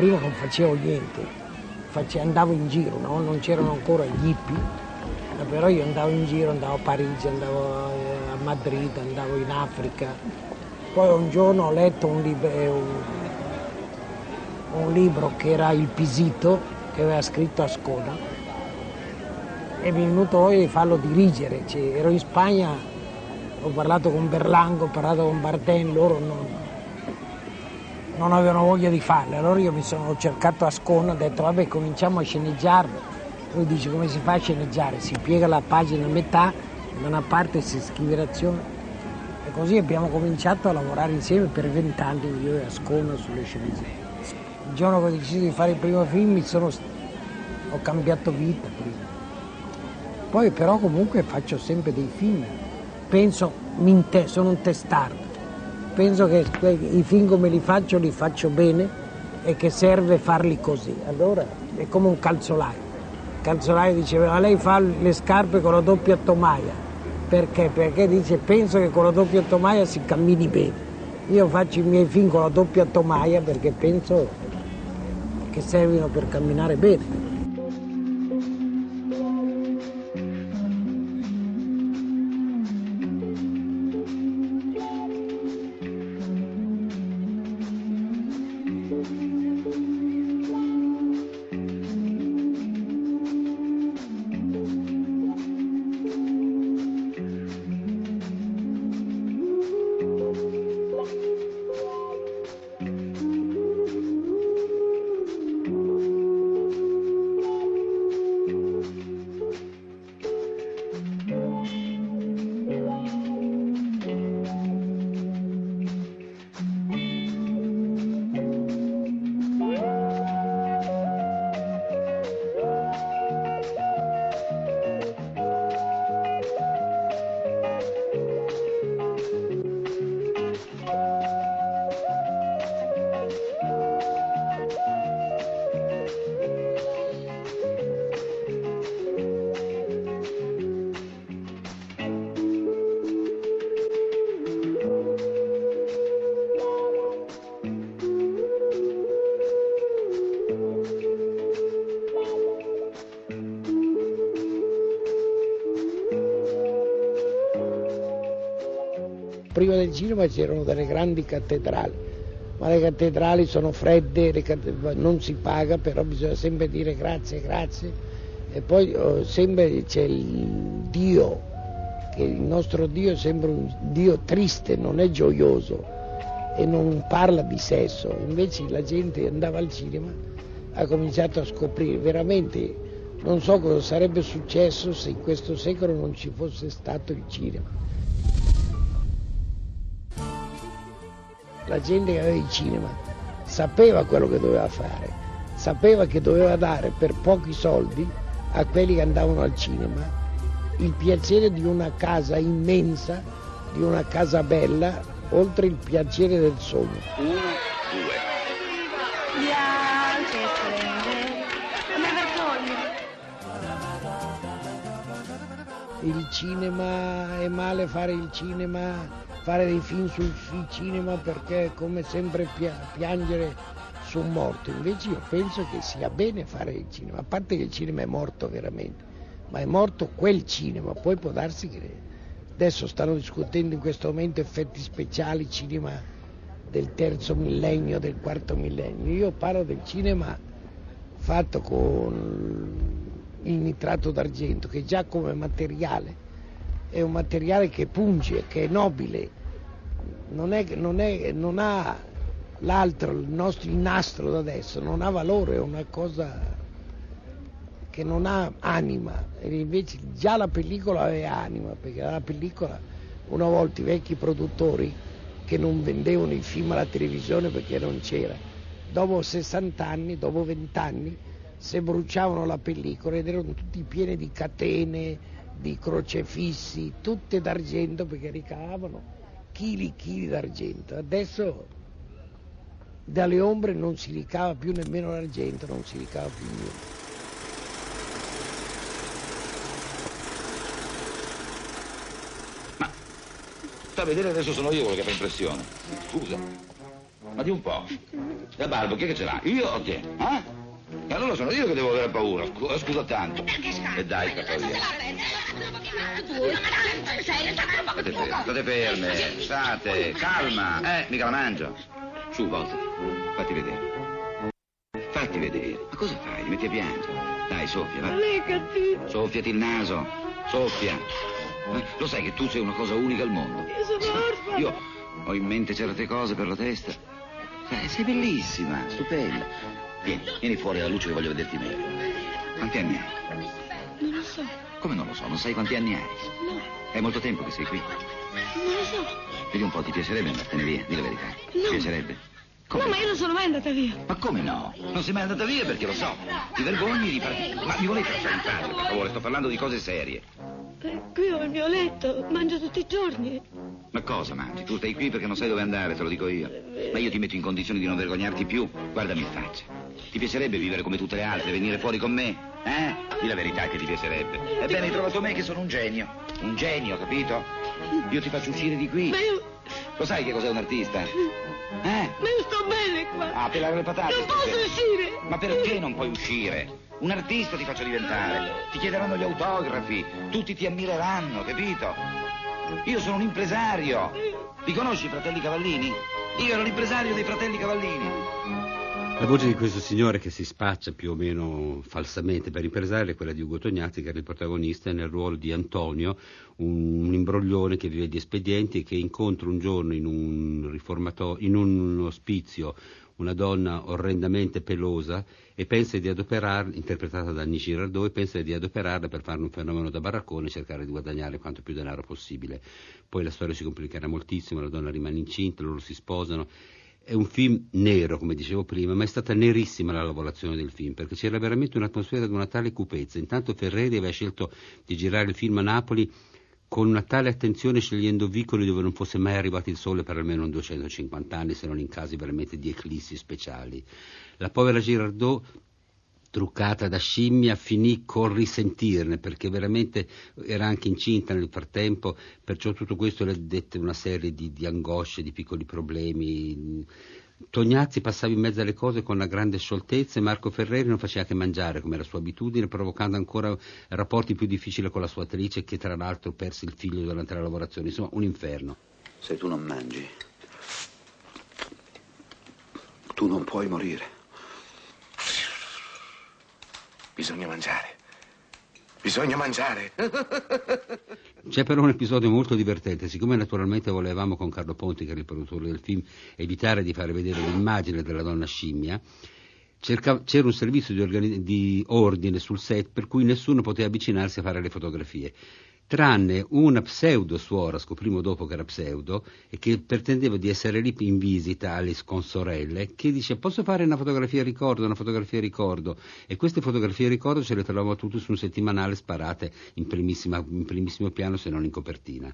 prima non facevo niente, Face, andavo in giro, no? non c'erano ancora gli hippie, però io andavo in giro, andavo a Parigi, andavo a Madrid, andavo in Africa. Poi un giorno ho letto un, lib- eh, un, un libro che era Il Pisito, che aveva scritto a Ascona, e mi è venuto voglia di farlo dirigere. Cioè, ero in Spagna, ho parlato con Berlango, ho parlato con Barten, loro non, non avevano voglia di farlo. Allora io mi sono cercato Ascona, ho detto vabbè cominciamo a sceneggiarlo lui dice come si fa a sceneggiare, si piega la pagina a metà, da una parte si scrive l'azione e così abbiamo cominciato a lavorare insieme per vent'anni io e Ascona sulle sceneggiature. Il giorno che ho deciso di fare il primo film sono, ho cambiato vita prima. Poi però comunque faccio sempre dei film, penso, sono un testardo, penso che i film come li faccio li faccio bene e che serve farli così, allora è come un calzolaio calzolaio diceva lei fa le scarpe con la doppia tomaia. Perché? Perché dice penso che con la doppia tomaia si cammini bene. Io faccio i miei film con la doppia tomaia perché penso che servino per camminare bene. Prima del cinema c'erano delle grandi cattedrali, ma le cattedrali sono fredde, non si paga, però bisogna sempre dire grazie, grazie. E poi oh, sempre c'è il Dio, che il nostro Dio sembra un Dio triste, non è gioioso e non parla di sesso. Invece la gente andava al cinema, ha cominciato a scoprire veramente, non so cosa sarebbe successo se in questo secolo non ci fosse stato il cinema. La gente che aveva il cinema sapeva quello che doveva fare, sapeva che doveva dare per pochi soldi a quelli che andavano al cinema il piacere di una casa immensa, di una casa bella, oltre il piacere del sogno. Uno, due. Il cinema è male fare il cinema fare dei film sul cinema perché è come sempre piangere su un morto, invece io penso che sia bene fare il cinema, a parte che il cinema è morto veramente, ma è morto quel cinema, poi può darsi che adesso stanno discutendo in questo momento effetti speciali, cinema del terzo millennio, del quarto millennio, io parlo del cinema fatto con il nitrato d'argento che già come materiale è un materiale che punge, che è nobile, non, è, non, è, non ha l'altro, il nostro nastro da adesso, non ha valore, è una cosa che non ha anima, e invece già la pellicola aveva anima, perché la pellicola una volta i vecchi produttori che non vendevano i film alla televisione perché non c'era, dopo 60 anni, dopo 20 anni, se bruciavano la pellicola ed erano tutti pieni di catene, di crocefissi, tutte d'argento perché ricavavano chili e chili d'argento. Adesso dalle ombre non si ricava più nemmeno l'argento, non si ricava più niente. Ma sta a vedere adesso sono io quello che fa impressione. Scusa. Ma di un po'. La barba, chi è che ce l'ha? Io o te? Eh? E allora sono io che devo avere paura, scusa, scusa tanto. E dai, Cattolica. State ferme, state ferme, state, calma. Eh, mica la mangio. Su, volta, fatti vedere. Fatti vedere. Ma cosa fai? Ti metti a piangere. Dai, soffia, va. Cattivo. Soffiati il naso, soffia. Eh, Lo sai che tu sei una cosa unica al mondo. Io sono orfana. Io ho in mente certe cose per la testa. Eh, sei bellissima, stupenda. Vieni, vieni fuori alla luce che voglio vederti meglio. Quanti anni hai? Non lo so. Come non lo so, non sai quanti anni hai? No, È molto tempo che sei qui. non lo so. Vedi un po', ti piacerebbe andartene via? Di la verità. Ti No. piacerebbe? Come? No, ma io non sono mai andata via. Ma come no? Non sei mai andata via perché lo so. Ti vergogni di farti... Ma mi volete lasciare in pace, per favore? Sto parlando di cose serie. Eh, qui ho il mio letto, mangio tutti i giorni. Ma cosa mangi? Tu stai qui perché non sai dove andare, te lo dico io. Ma io ti metto in condizioni di non vergognarti più. Guardami in faccia. Ti piacerebbe vivere come tutte le altre, venire fuori con me? Eh? Di la verità che ti piacerebbe. Ebbene, hai trovato me che sono un genio. Un genio, capito? Io ti faccio uscire di qui. Ma io, Lo sai che cos'è un artista? Eh? ma io sto bene qua. Ah, pelare le patate. non posso uscire. Ma perché non puoi uscire? Un artista ti faccio diventare. Ti chiederanno gli autografi. Tutti ti ammireranno, capito? Io sono un impresario. Li conosci i fratelli Cavallini? Io ero l'impresario dei fratelli Cavallini. La voce di questo signore che si spaccia più o meno falsamente per impresario è quella di Ugo Tognazzi, che era il protagonista nel ruolo di Antonio, un, imbroglione che vive di espedienti e che incontra un giorno in un, in un ospizio una donna orrendamente pelosa e pensa di adoperarla, interpretata da Annie Girardot, e pensa di adoperarla per farne un fenomeno da baraccone e cercare di guadagnare quanto più denaro possibile. Poi la storia si complicherà moltissimo, la donna rimane incinta, loro si sposano. È un film nero, come dicevo prima, ma è stata nerissima la lavorazione del film, perché c'era veramente un'atmosfera di una tale cupezza. Intanto Ferreri aveva scelto di girare il film a Napoli con una tale attenzione scegliendo vicoli dove non fosse mai arrivato il sole per almeno 250 anni, se non in casi veramente di eclissi speciali. La povera Girardot truccata da scimmia finì col risentirne perché veramente era anche incinta nel frattempo perciò tutto questo le dette una serie di, di angosce, di piccoli problemi Tognazzi passava in mezzo alle cose con una grande scioltezza e Marco Ferreri non faceva che mangiare come era sua abitudine provocando ancora rapporti più difficili con la sua attrice che tra l'altro perse il figlio durante la lavorazione insomma un inferno Se tu non mangi, tu non puoi morire. Bisogna mangiare. Bisogna mangiare. C'è però un episodio molto divertente, siccome naturalmente volevamo con Carlo Ponti, che era il produttore del film, evitare di fare vedere l'immagine della donna scimmia, cerca- c'era un servizio di, organi- di ordine sul set per cui nessuno poteva avvicinarsi a fare le fotografie, tranne una pseudo suora, scoprimmo dopo che era pseudo, e che pretendeva di essere lì in visita alle consorelle, che dice posso fare una fotografia ricordo, una fotografia ricordo, e queste fotografie ricordo ce le trovavamo tutte su un settimanale sparate in, in primissimo piano se non in copertina.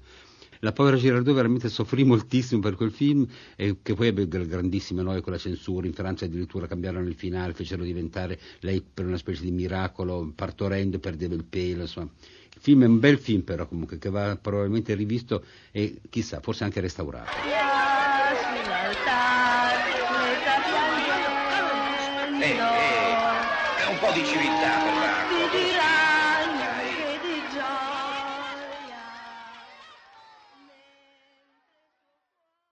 La povera Girardot veramente soffrì moltissimo per quel film, e che poi ebbe gra- grandissime noie con la censura. In Francia addirittura cambiarono il finale, fecero diventare lei per una specie di miracolo, partorendo perdeva il pelo. Insomma. Il film è un bel film, però, comunque, che va probabilmente rivisto e chissà, forse anche restaurato. Eh, eh, è un po' di civiltà,